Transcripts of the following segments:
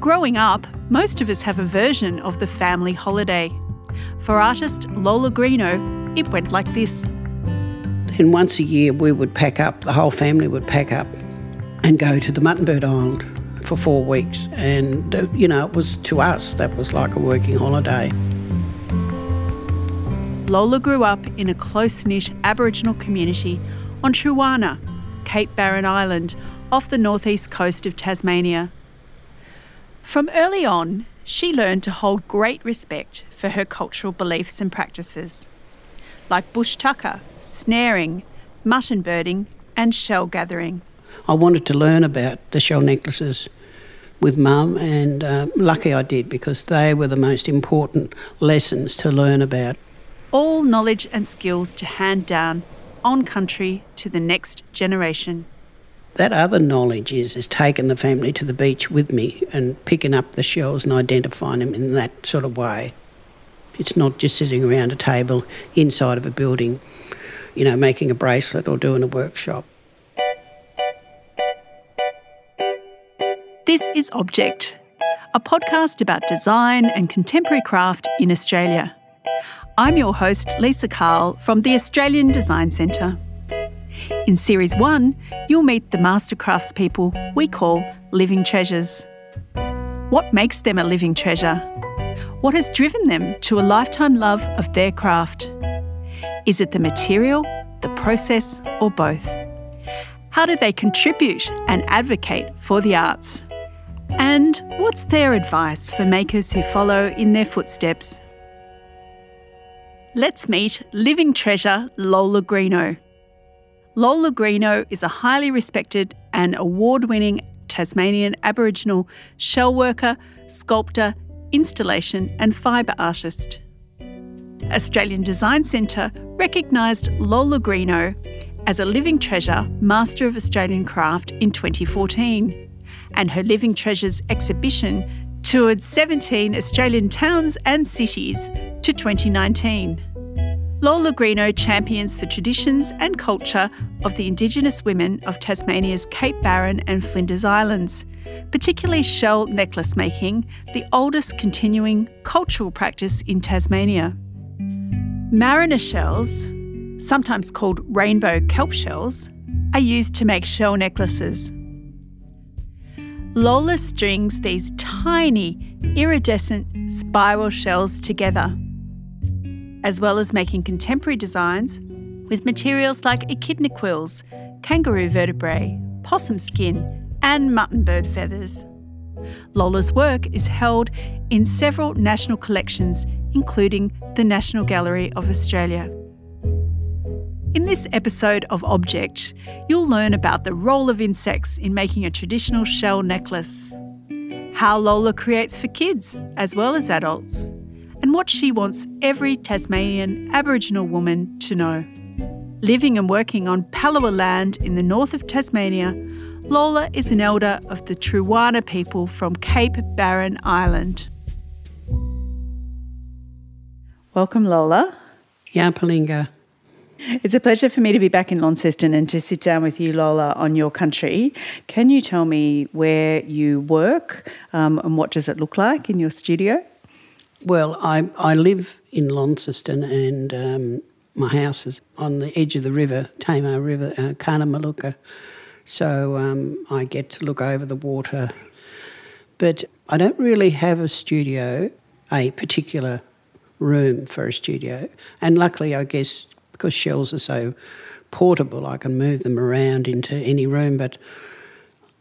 Growing up, most of us have a version of the family holiday. For artist Lola Greeno, it went like this. Then once a year, we would pack up, the whole family would pack up and go to the Muttonbird Island for four weeks. And, uh, you know, it was to us, that was like a working holiday. Lola grew up in a close knit Aboriginal community on Truwana, Cape Barren Island, off the northeast coast of Tasmania. From early on, she learned to hold great respect for her cultural beliefs and practices, like bush tucker, snaring, mutton birding, and shell gathering. I wanted to learn about the shell necklaces with mum, and uh, lucky I did because they were the most important lessons to learn about. All knowledge and skills to hand down on country to the next generation. That other knowledge is is taking the family to the beach with me and picking up the shells and identifying them in that sort of way. It's not just sitting around a table inside of a building, you know, making a bracelet or doing a workshop. This is Object, a podcast about design and contemporary craft in Australia. I'm your host, Lisa Cahill from the Australian Design Centre. In Series 1, you'll meet the master craftspeople we call living treasures. What makes them a living treasure? What has driven them to a lifetime love of their craft? Is it the material, the process, or both? How do they contribute and advocate for the arts? And what's their advice for makers who follow in their footsteps? Let's meet living treasure Lola Greeno. Lola Greeno is a highly respected and award winning Tasmanian Aboriginal shell worker, sculptor, installation, and fibre artist. Australian Design Centre recognised Lola Greeno as a Living Treasure Master of Australian Craft in 2014, and her Living Treasures exhibition toured 17 Australian towns and cities to 2019. Lola Greeno champions the traditions and culture of the Indigenous women of Tasmania's Cape Barren and Flinders Islands, particularly shell necklace making, the oldest continuing cultural practice in Tasmania. Mariner shells, sometimes called rainbow kelp shells, are used to make shell necklaces. Lola strings these tiny, iridescent spiral shells together as well as making contemporary designs with materials like echidna quills, kangaroo vertebrae, possum skin, and mutton bird feathers. Lola's work is held in several national collections, including the National Gallery of Australia. In this episode of Object, you'll learn about the role of insects in making a traditional shell necklace, how Lola creates for kids as well as adults, and what she wants every Tasmanian Aboriginal woman to know. Living and working on Palawa land in the north of Tasmania, Lola is an elder of the Truwana people from Cape Barren Island. Welcome, Lola. Yapalinga. It's a pleasure for me to be back in Launceston and to sit down with you, Lola, on your country. Can you tell me where you work um, and what does it look like in your studio? Well, I, I live in Launceston and um, my house is on the edge of the river, Tamar River, uh, Karnamaluka. So um, I get to look over the water. But I don't really have a studio, a particular room for a studio. And luckily, I guess, because shells are so portable, I can move them around into any room. But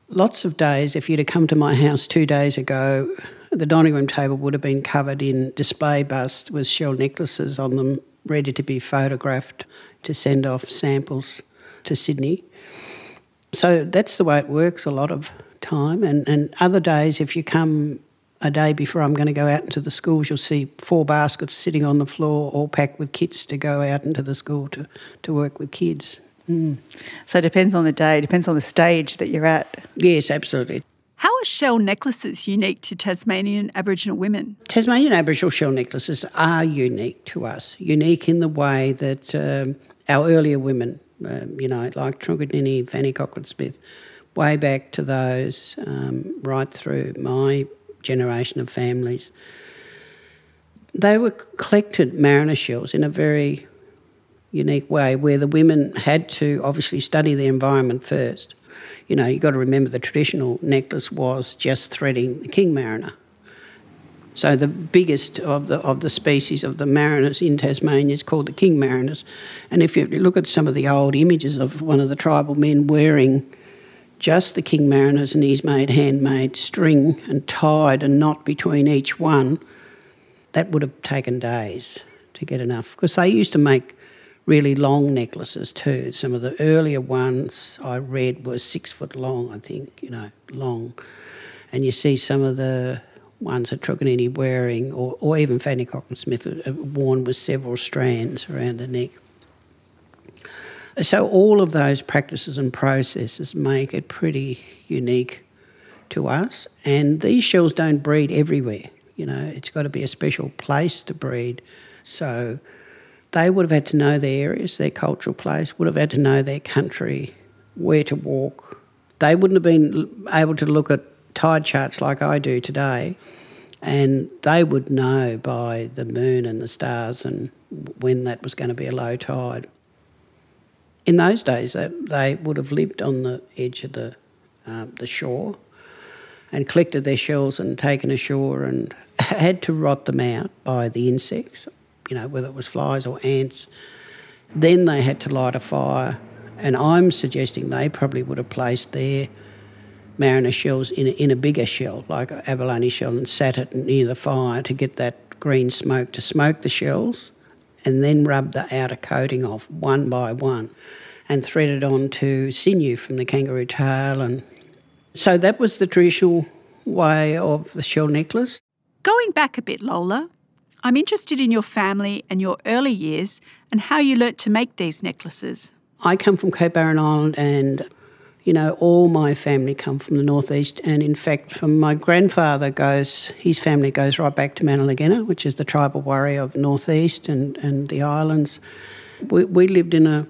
lots of days, if you'd have come to my house two days ago, the dining room table would have been covered in display busts with shell necklaces on them, ready to be photographed to send off samples to Sydney. So that's the way it works a lot of time. And, and other days, if you come a day before I'm going to go out into the schools, you'll see four baskets sitting on the floor, all packed with kits to go out into the school to, to work with kids. Mm. So it depends on the day, it depends on the stage that you're at. Yes, absolutely. How are shell necklaces unique to Tasmanian Aboriginal women? Tasmanian Aboriginal shell necklaces are unique to us, unique in the way that um, our earlier women, um, you know, like Truganini, Fanny Cochrane Smith, way back to those, um, right through my generation of families. They were collected mariner shells in a very unique way where the women had to obviously study the environment first. You know, you've got to remember the traditional necklace was just threading the king mariner. So the biggest of the of the species of the mariners in Tasmania is called the king mariners. And if you look at some of the old images of one of the tribal men wearing just the king mariners and he's made handmade string and tied a knot between each one, that would have taken days to get enough. Because they used to make really long necklaces too. Some of the earlier ones I read were six foot long, I think, you know, long. And you see some of the ones that Truganini wearing, or, or even Fanny Cochrane Smith uh, uh, worn with several strands around the neck. So all of those practices and processes make it pretty unique to us. And these shells don't breed everywhere. You know, it's got to be a special place to breed. So they would have had to know their areas, their cultural place, would have had to know their country, where to walk. They wouldn't have been able to look at tide charts like I do today, and they would know by the moon and the stars and when that was going to be a low tide. In those days, they, they would have lived on the edge of the um, the shore and collected their shells and taken ashore and had to rot them out by the insects, you know, whether it was flies or ants. Then they had to light a fire, and I'm suggesting they probably would have placed their mariner shells in a, in a bigger shell, like an abalone shell, and sat it near the fire to get that green smoke to smoke the shells, and then rub the outer coating off one by one, and thread it onto sinew from the kangaroo tail, and so that was the traditional way of the shell necklace. Going back a bit, Lola, I'm interested in your family and your early years and how you learnt to make these necklaces. I come from Cape Barren Island and you know, all my family come from the northeast, and in fact, from my grandfather goes, his family goes right back to Mannalargenna, which is the tribal warrior of northeast and, and the islands. We, we lived in a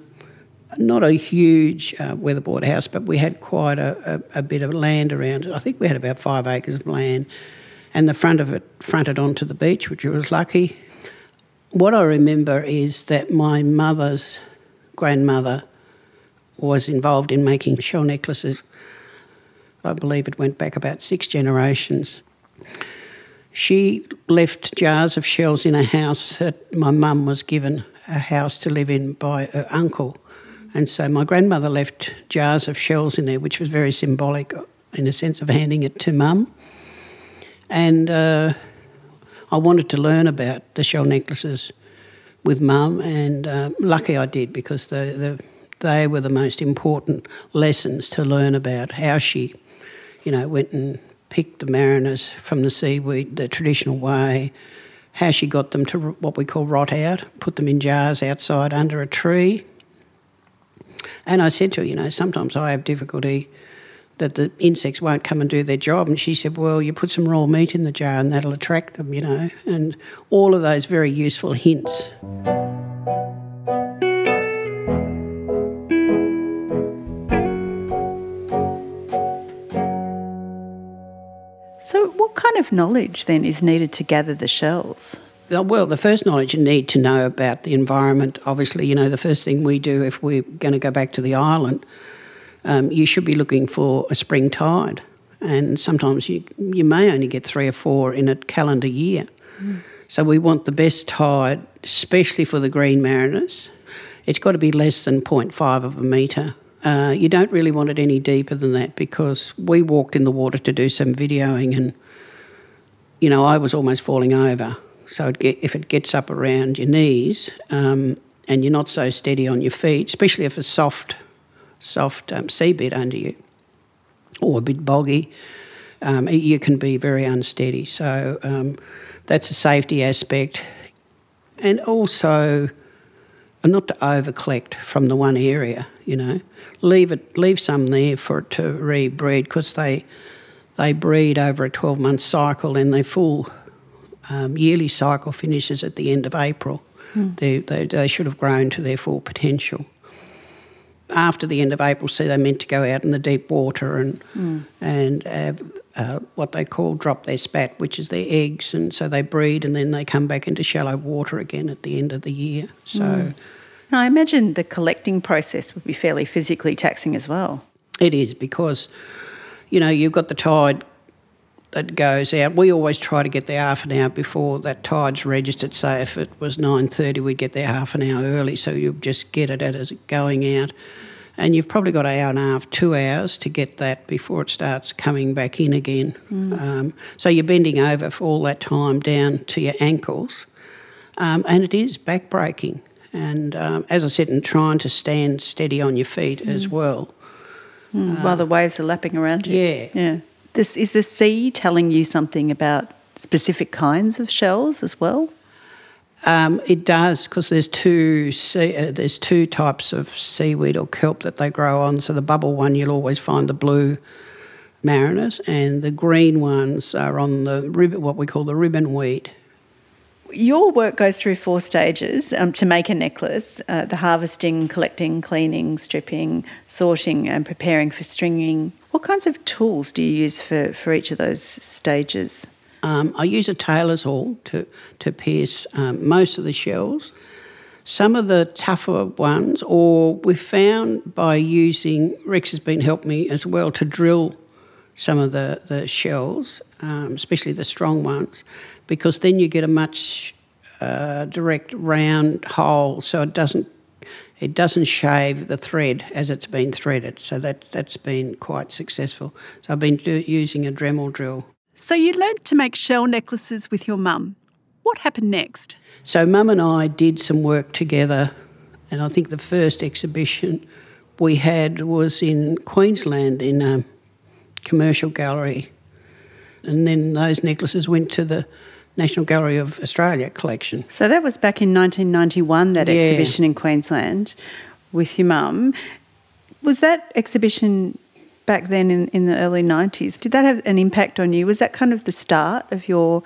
not a huge uh, weatherboard house, but we had quite a, a, a, bit of land around it. I think we had about five acres of land, and the front of it fronted onto the beach, which was lucky. What I remember is that my mother's grandmother was involved in making shell necklaces. I believe it went back about six generations. She left jars of shells in a house that my mum was given a house to live in by her uncle. And so my grandmother left jars of shells in there, which was very symbolic in a sense of handing it to mum. And uh, I wanted to learn about the shell necklaces with mum, and uh, lucky I did because the, the they were the most important lessons to learn about how she, you know, went and picked the mariners from the seaweed the traditional way, how she got them to what we call rot out, put them in jars outside under a tree. And I said to her, you know, sometimes I have difficulty that the insects won't come and do their job. And she said, well, you put some raw meat in the jar and that'll attract them, you know, and all of those very useful hints. So, what kind of knowledge then is needed to gather the shells? Uh, well, the first knowledge you need to know about the environment, obviously, you know, the first thing we do if we're going to go back to the island, um, you should be looking for a spring tide. And sometimes you, you may only get three or four in a calendar year. Mm. So we want the best tide, especially for the green mariners. It's got to be less than 0.5 of a metre. Uh, you don't really want it any deeper than that because we walked in the water to do some videoing and you know, I was almost falling over. So it get, if it gets up around your knees um, and you're not so steady on your feet, especially if it's soft, soft um, seabed under you or a bit boggy, um, you can be very unsteady. So um, that's a safety aspect. And also, not to over collect from the one area, you know, leave it, leave some there for it to rebreed because they they breed over a 12 month cycle and their full um, yearly cycle finishes at the end of April. Mm. They, they, they, should have grown to their full potential. After the end of April, see, they're meant to go out in the deep water and, mm. and have uh, what they call drop their spat, which is their eggs, and so they breed and then they come back into shallow water again at the end of the year. So. Mm. I imagine the collecting process would be fairly physically taxing as well. It is because, you know, you've got the tide that goes out. We always try to get there half an hour before that tide's registered. Say if it was nine thirty, we'd get there half an hour early, so you just get it as it going out. And you've probably got an hour and a half, two hours to get that before it starts coming back in again. Mm. Um, so you're bending over for all that time down to your ankles, um, and it is back breaking. And um, as I said, and trying to stand steady on your feet mm. as well. Mm. Uh, While the waves are lapping around you. Yeah. Yeah. This, is the sea telling you something about specific kinds of shells as well? Um, it does because there's two sea, uh, there's two types of seaweed or kelp that they grow on. So the bubble one you'll always find the blue mariners, and the green ones are on the ribbon, what we call the ribbon weed. Your work goes through four stages um, to make a necklace: uh, the harvesting, collecting, cleaning, stripping, sorting, and preparing for stringing. What kinds of tools do you use for, for each of those stages? Um, I use a tailor's awl to, to pierce um, most of the shells. Some of the tougher ones, or we've found by using, Rex has been helping me as well to drill some of the, the shells, um, especially the strong ones, because then you get a much uh, direct round hole so it doesn't it doesn't shave the thread as it's been threaded. So that, that's been quite successful. So I've been do, using a Dremel drill. So you learned to make shell necklaces with your mum. What happened next? So mum and I did some work together, and I think the first exhibition we had was in Queensland in a commercial gallery. And then those necklaces went to the National Gallery of Australia collection. So that was back in 1991, that yeah. exhibition in Queensland with your mum. Was that exhibition back then in, in the early 90s, did that have an impact on you? Was that kind of the start of your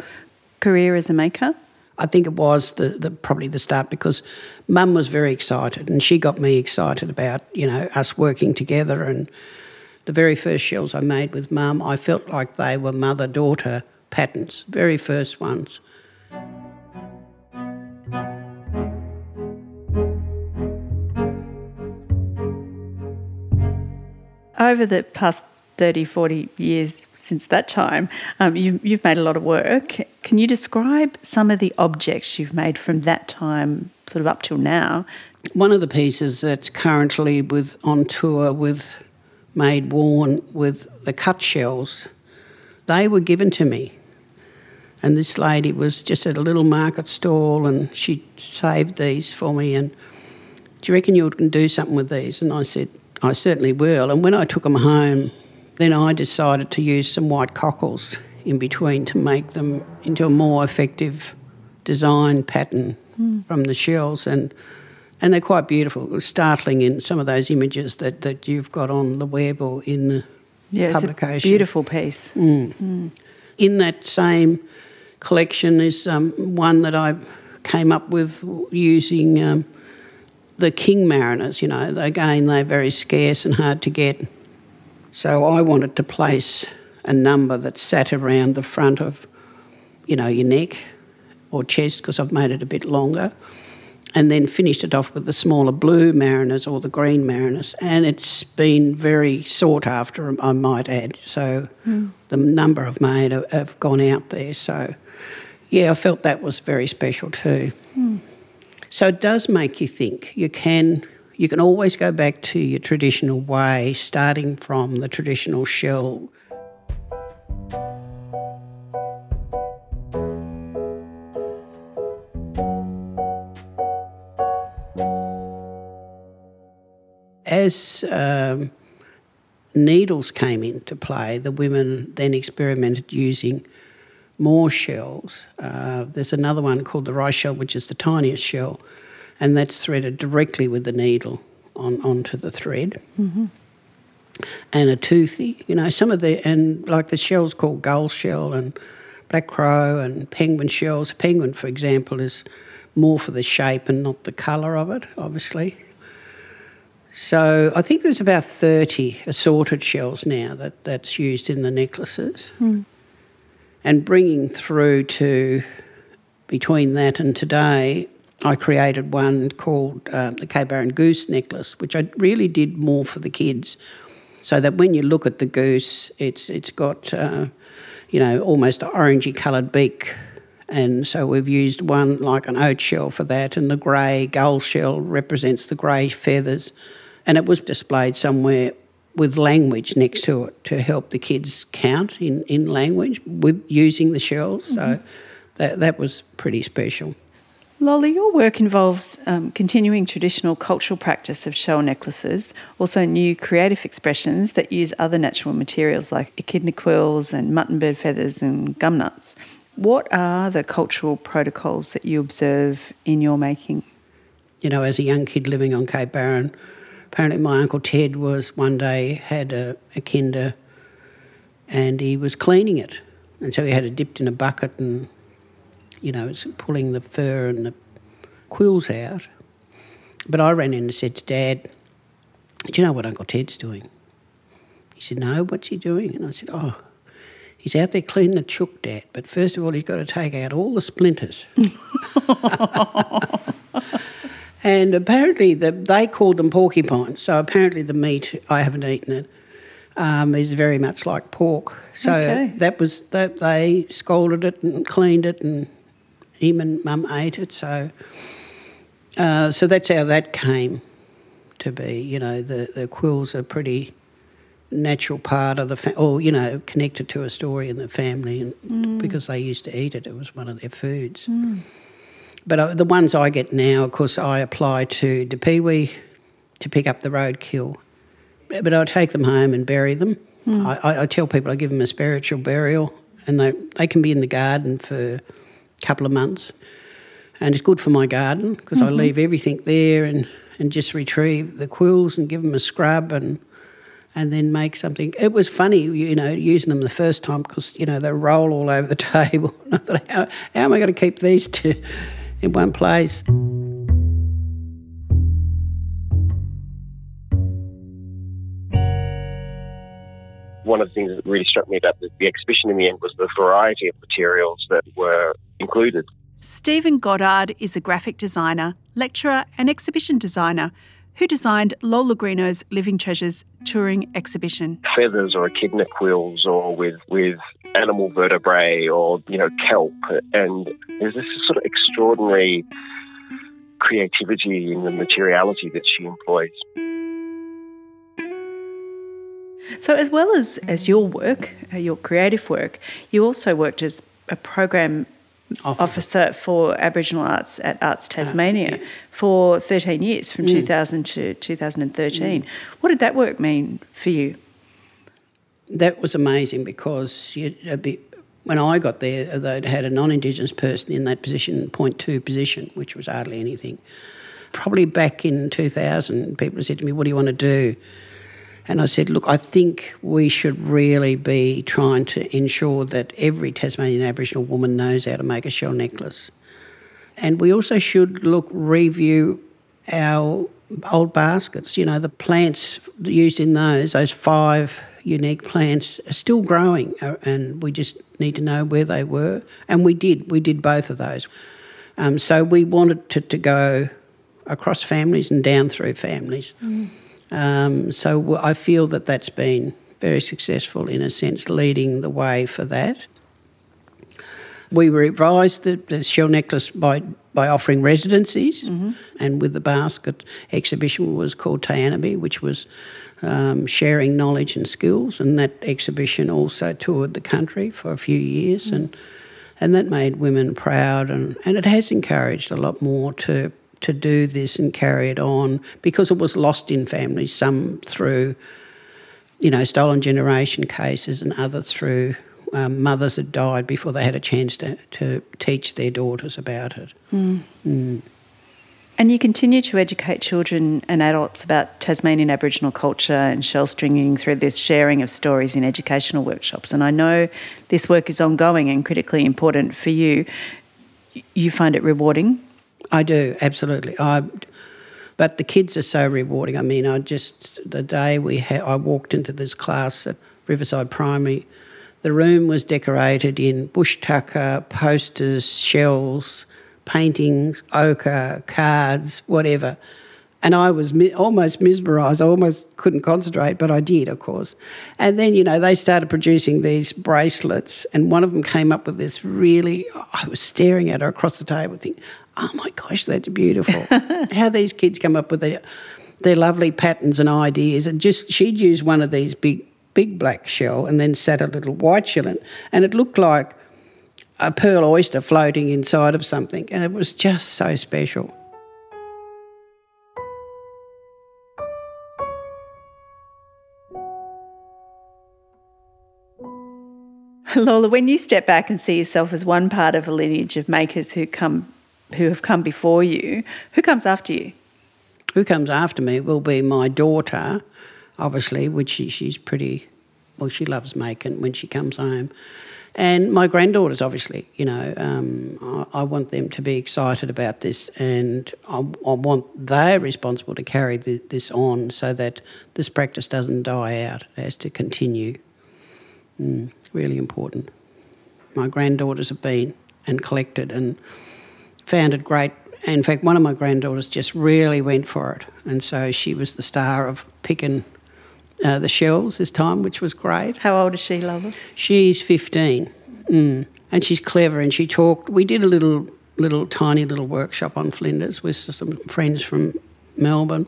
career as a maker? I think it was the, the probably the start because mum was very excited and she got me excited about, you know, us working together and the very first shells I made with mum, I felt like they were mother daughter patterns, very first ones. Over the past 30, 40 years since that time, um, you, you've made a lot of work. Can you describe some of the objects you've made from that time, sort of up till now? One of the pieces that's currently with on tour with Made Worn with the cut shells, they were given to me and this lady was just at a little market stall and she saved these for me. And do you reckon you can do something with these? And I said, I certainly will. And when I took them home, then I decided to use some white cockles in between to make them into a more effective design pattern mm. from the shells. And and they're quite beautiful. It was startling in some of those images that, that you've got on the web or in the yeah, publication. It's a beautiful piece. Mm. Mm. In that same collection is um, one that I came up with using um, the king mariners. You know, again, they're very scarce and hard to get. So I wanted to place a number that sat around the front of, you know, your neck or chest because I've made it a bit longer. And then finished it off with the smaller blue mariners or the green mariners. And it's been very sought after, I might add. So mm. the number I've made have, have gone out there. So yeah, I felt that was very special too. Mm. So it does make you think. You can you can always go back to your traditional way, starting from the traditional shell. As um, needles came into play, the women then experimented using more shells. Uh, there's another one called the rice shell, which is the tiniest shell, and that's threaded directly with the needle on onto the thread. Mm-hmm. And a toothy, you know, some of the and like the shells called gull shell and black crow and penguin shells. Penguin, for example, is more for the shape and not the colour of it, obviously. So I think there's about 30 assorted shells now that, that's used in the necklaces. Mm. And bringing through to between that and today, I created one called uh, the Cape Barren Goose necklace, which I really did more for the kids, so that when you look at the goose, it's it's got uh, you know almost an orangey coloured beak, and so we've used one like an oat shell for that, and the grey gull shell represents the grey feathers, and it was displayed somewhere with language next to it to help the kids count in, in language with using the shells. Mm-hmm. So that that was pretty special. Lolly, your work involves um, continuing traditional cultural practice of shell necklaces, also new creative expressions that use other natural materials like echidna quills and muttonbird feathers and gum nuts. What are the cultural protocols that you observe in your making? You know, as a young kid living on Cape Barren, apparently my uncle Ted was one day had a, a kinder and he was cleaning it. And so he had it dipped in a bucket and you know, it's pulling the fur and the quills out. But I ran in and said to Dad, Do you know what Uncle Ted's doing? He said, No, what's he doing? And I said, Oh, he's out there cleaning the chook, Dad. But first of all, he's got to take out all the splinters. and apparently, the, they called them porcupines. So apparently, the meat, I haven't eaten it, um, is very much like pork. So okay. that was that they scalded it and cleaned it and him and mum ate it. So, uh, so that's how that came to be. You know, the, the quills are pretty natural part of the fa- or you know connected to a story in the family and mm. because they used to eat it it was one of their foods mm. But uh, the ones i get now of course i apply to DPIPWE to pick up the roadkill but i take them home and bury them mm. I, I, tell people i give them a spiritual burial and they, they can be in the garden for a couple of months. And it's good for my garden because mm-hmm. I leave everything there and, and just retrieve the quills and give them a scrub and and then make something. It was funny, you know, using them the first time because, you know, they roll all over the table. I thought, how, how am I going to keep these two in one place? One of the things that really struck me about the, the exhibition in the end was the variety of materials that were included. Stephen Goddard is a graphic designer, lecturer, and exhibition designer who designed Lola Greeno's Living Treasures touring exhibition. Feathers or echidna quills or with, with animal vertebrae or, you know, kelp. And there's this sort of extraordinary creativity in the materiality that she employs. So, as well as, as your work, uh, your creative work, you also worked as a program officer, officer for Aboriginal Arts at Arts ah, Tasmania uh, yeah. for 13 years, from mm. 2000 to 2013. Mm. What did that work mean for you? That was amazing because when I got there, they'd had a non Indigenous person in that position, point two position, which was hardly anything. Probably back in 2000, people said to me, What do you want to do? And I said, look, I think we should really be trying to ensure that every Tasmanian Aboriginal woman knows how to make a shell necklace. And we also should look, review our old baskets. You know, the plants used in those, those five unique plants, are still growing, uh, and we just need to know where they were. And we did, we did both of those. Um, so we wanted to, to go across families and down through families. Mm. Um, so I feel that that's been very successful in a sense, leading the way for that. We revised the, the shell necklace by, by offering residencies, mm-hmm. and with the basket exhibition was called Tayenebe, which was um, sharing knowledge and skills. And that exhibition also toured the country for a few years, mm-hmm. and and that made women proud, and, and it has encouraged a lot more to to do this and carry it on because it was lost in families, some through, you know, stolen generation cases and others through um, mothers that died before they had a chance to, to teach their daughters about it. Mm. Mm. And you continue to educate children and adults about Tasmanian Aboriginal culture and shell stringing through this sharing of stories in educational workshops. And I know this work is ongoing and critically important for you. You find it rewarding I do, absolutely. I, But the kids are so rewarding. I mean, I just the day we ha- I walked into this class at Riverside Primary, the room was decorated in bush tucker, posters, shells, paintings, ochre, cards, whatever. And I was mi- almost mesmerised. I almost couldn't concentrate, but I did, of course. And then, you know, they started producing these bracelets, and one of them came up with this really. I was staring at her across the table, thinking, "Oh my gosh, that's beautiful!" How these kids come up with their their lovely patterns and ideas. And just she'd use one of these big big black shell and then sat a little white shell in, and it looked like a pearl oyster floating inside of something, and it was just so special. Lola, when you step back and see yourself as one part of a lineage of makers who come who have come before you, who comes after you? Who comes after me will be my daughter, obviously, which she, she's pretty well, she loves making when she comes home. And my granddaughters, obviously, you know, um, I, I, want them to be excited about this, and I, I want they're responsible to carry the, this on so that this practice doesn't die out. It has to continue. Mm, really important. My granddaughters have been and collected and found it great. In fact, one of my granddaughters just really went for it, and so she was the star of picking uh, the shells this time, which was great. How old is she, Lola? She's 15. Mm. And she's clever and she talked. We did a little, little tiny little workshop on Flinders with some friends from Melbourne.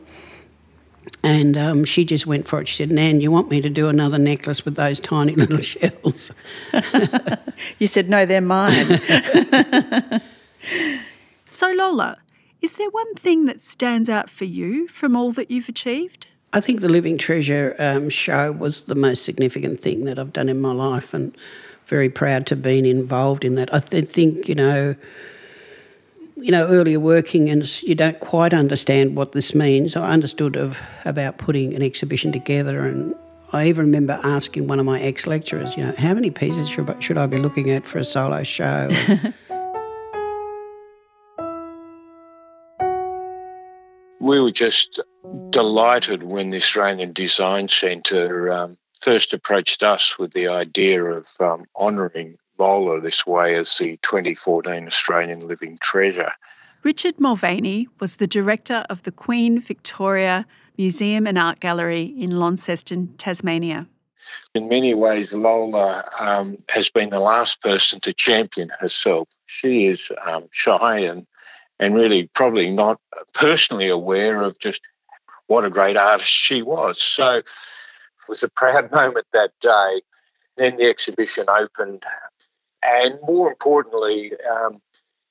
And um, she just went for it. She said, Nan, you want me to do another necklace with those tiny little shells? you said, No, they're mine. so, Lola, is there one thing that stands out for you from all that you've achieved? I think the Living Treasure um, show was the most significant thing that I've done in my life, and very proud to have been involved in that. I th- think you know, you know, earlier working and you don't quite understand what this means. I understood of about putting an exhibition together, and I even remember asking one of my ex lecturers, you know, how many pieces should, should I be looking at for a solo show? we were just delighted when the Australian Design Centre um, first approached us with the idea of um, honouring Lola this way as the 2014 Australian Living Treasure. Richard Mulvaney was the director of the Queen Victoria Museum and Art Gallery in Launceston, Tasmania. In many ways, Lola um, has been the last person to champion herself. She is um, shy and and really probably not personally aware of just what a great artist she was. So it was a proud moment that day. Then the exhibition opened, and more importantly, um,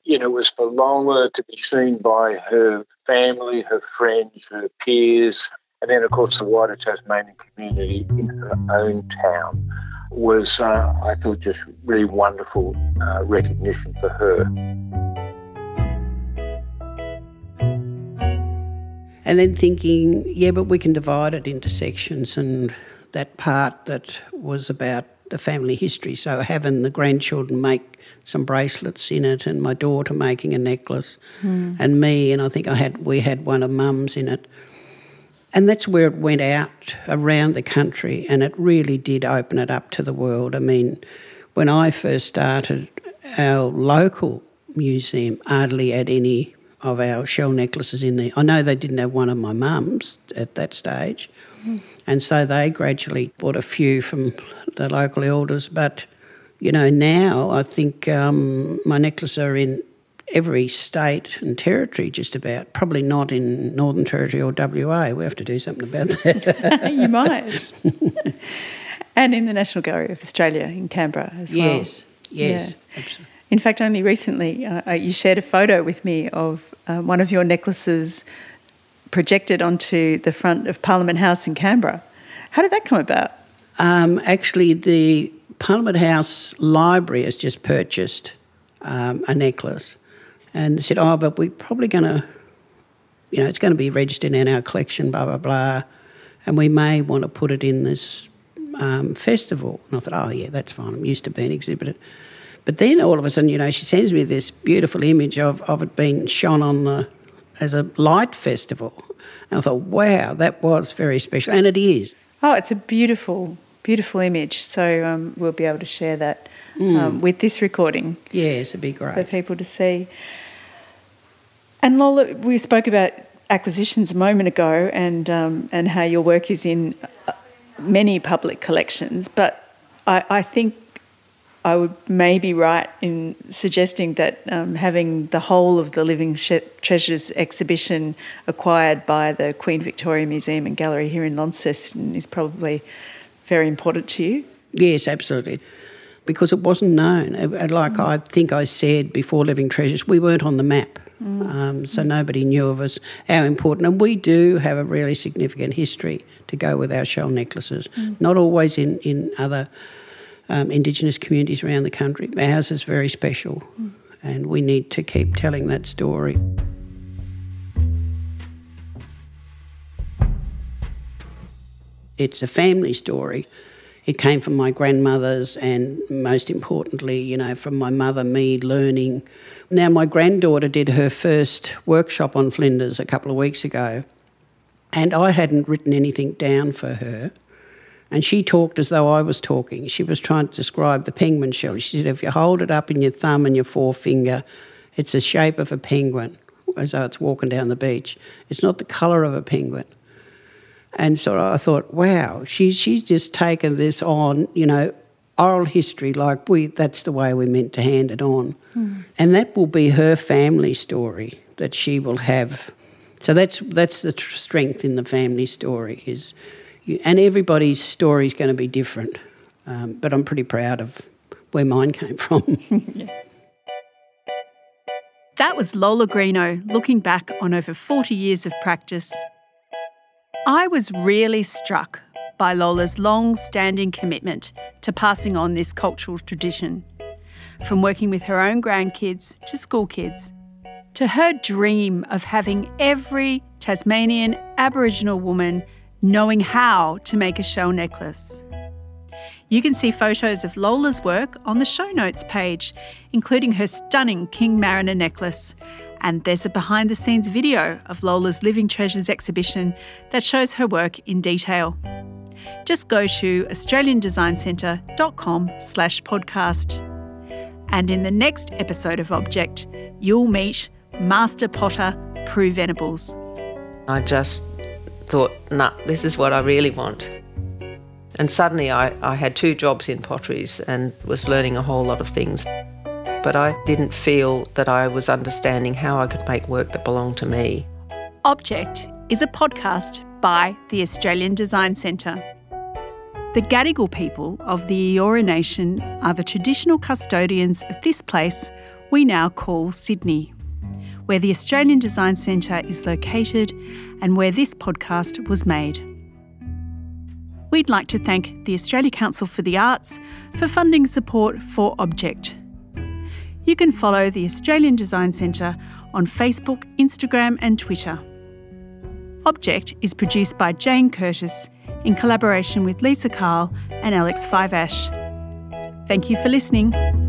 you know, it was for Lola to be seen by her family, her friends, her peers, and then, of course, the wider Tasmanian community in her own town was, uh, I thought, just really wonderful uh, recognition for her. And then thinking, yeah, but we can divide it into sections, and that part that was about the family history. So having the grandchildren make some bracelets in it, and my daughter making a necklace, mm. and me, and I think I had we had one of mum's in it. And that's where it went out around the country, and it really did open it up to the world. I mean, when I first started, our local museum hardly had any of our shell necklaces in there. I know they didn't have one of my mum's at that stage, mm. and so they gradually bought a few from the local elders. But you know, now I think um, my necklaces are in every state and territory, just about. Probably not in Northern Territory or WA. We have to do something about that. you might. and in the National Gallery of Australia in Canberra as well. Yes, yes, yeah. absolutely. In fact, only recently uh, uh, you shared a photo with me of uh, one of your necklaces projected onto the front of Parliament House in Canberra. How did that come about? Um, actually, the Parliament House Library has just purchased um, a necklace and said, Oh, but we're probably going to, you know, it's going to be registered in our collection, blah, blah, blah, and we may want to put it in this um, festival. And I thought, Oh, yeah, that's fine. I'm used to being exhibited. But then all of a sudden, you know, she sends me this beautiful image of, of it being shone on the as a light festival. And I thought, wow, that was very special, and it is. Oh, it's a beautiful, beautiful image. So um, we'll be able to share that um, with this recording Yes, it'd be great. for people to see. And Lola, we spoke about acquisitions a moment ago, and um, and how your work is in uh, many public collections. But I, I think I would maybe right in suggesting that um, having the whole of the Living Treasures exhibition acquired by the Queen Victoria Museum and Gallery here in Launceston is probably very important to you. Yes, absolutely. Because it wasn't known. Like I think I said before Living Treasures, we weren't on the map. Um, so nobody knew of us, how important. And we do have a really significant history to go with our shell necklaces. Not always in, in other um, Indigenous communities around the country. Ours is very special. And we need to keep telling that story. It's a family story. It came from my grandmother's, and most importantly, you know, from my mother, me learning. Now, my granddaughter did her first workshop on Flinders a couple of weeks ago, and I hadn't written anything down for her. And she talked as though I was talking. She was trying to describe the penguin shell. She said, if you hold it up in your thumb and your forefinger, it's the shape of a penguin, as though it's walking down the beach. It's not the colour of a penguin. And so I thought, wow, she's she's just taken this on, you know, oral history like we that's the way we're meant to hand it on. Hmm. And that will be her family story that she will have. So that's that's the tr- strength in the family story is and everybody's story is going to be different. Um, but I'm pretty proud of where mine came from. That was Lola Greeno looking back on over 40 years of practice. I was really struck by Lola's long standing commitment to passing on this cultural tradition. From working with her own grandkids to school kids, to her dream of having every Tasmanian Aboriginal woman knowing how to make a shell necklace. You can see photos of Lola's work on the show notes page, including her stunning King Mariner necklace. And there's a behind the scenes video of Lola's Living Treasures exhibition that shows her work in detail. Just go to australiandesigncentre.com slash podcast. And in the next episode of Object, you'll meet Master Potter Prue Venables. I just thought, nah, this is what I really want. And suddenly I, I had two jobs in potteries and was learning a whole lot of things. But I didn't feel that I was understanding how I could make work that belonged to me. Object is a podcast by the Australian Design Centre. The Gadigal people of the Eora Nation are the traditional custodians of this place we now call Sydney, where the Australian Design Centre is located and where this podcast was made. We'd like to thank the Australia Council for the Arts for funding support for Object. You can follow the Australian Design Centre on Facebook, Instagram, and Twitter. Object is produced by Jane Curtis in collaboration with Lisa Cahill and Alex Fiveash. Thank you for listening.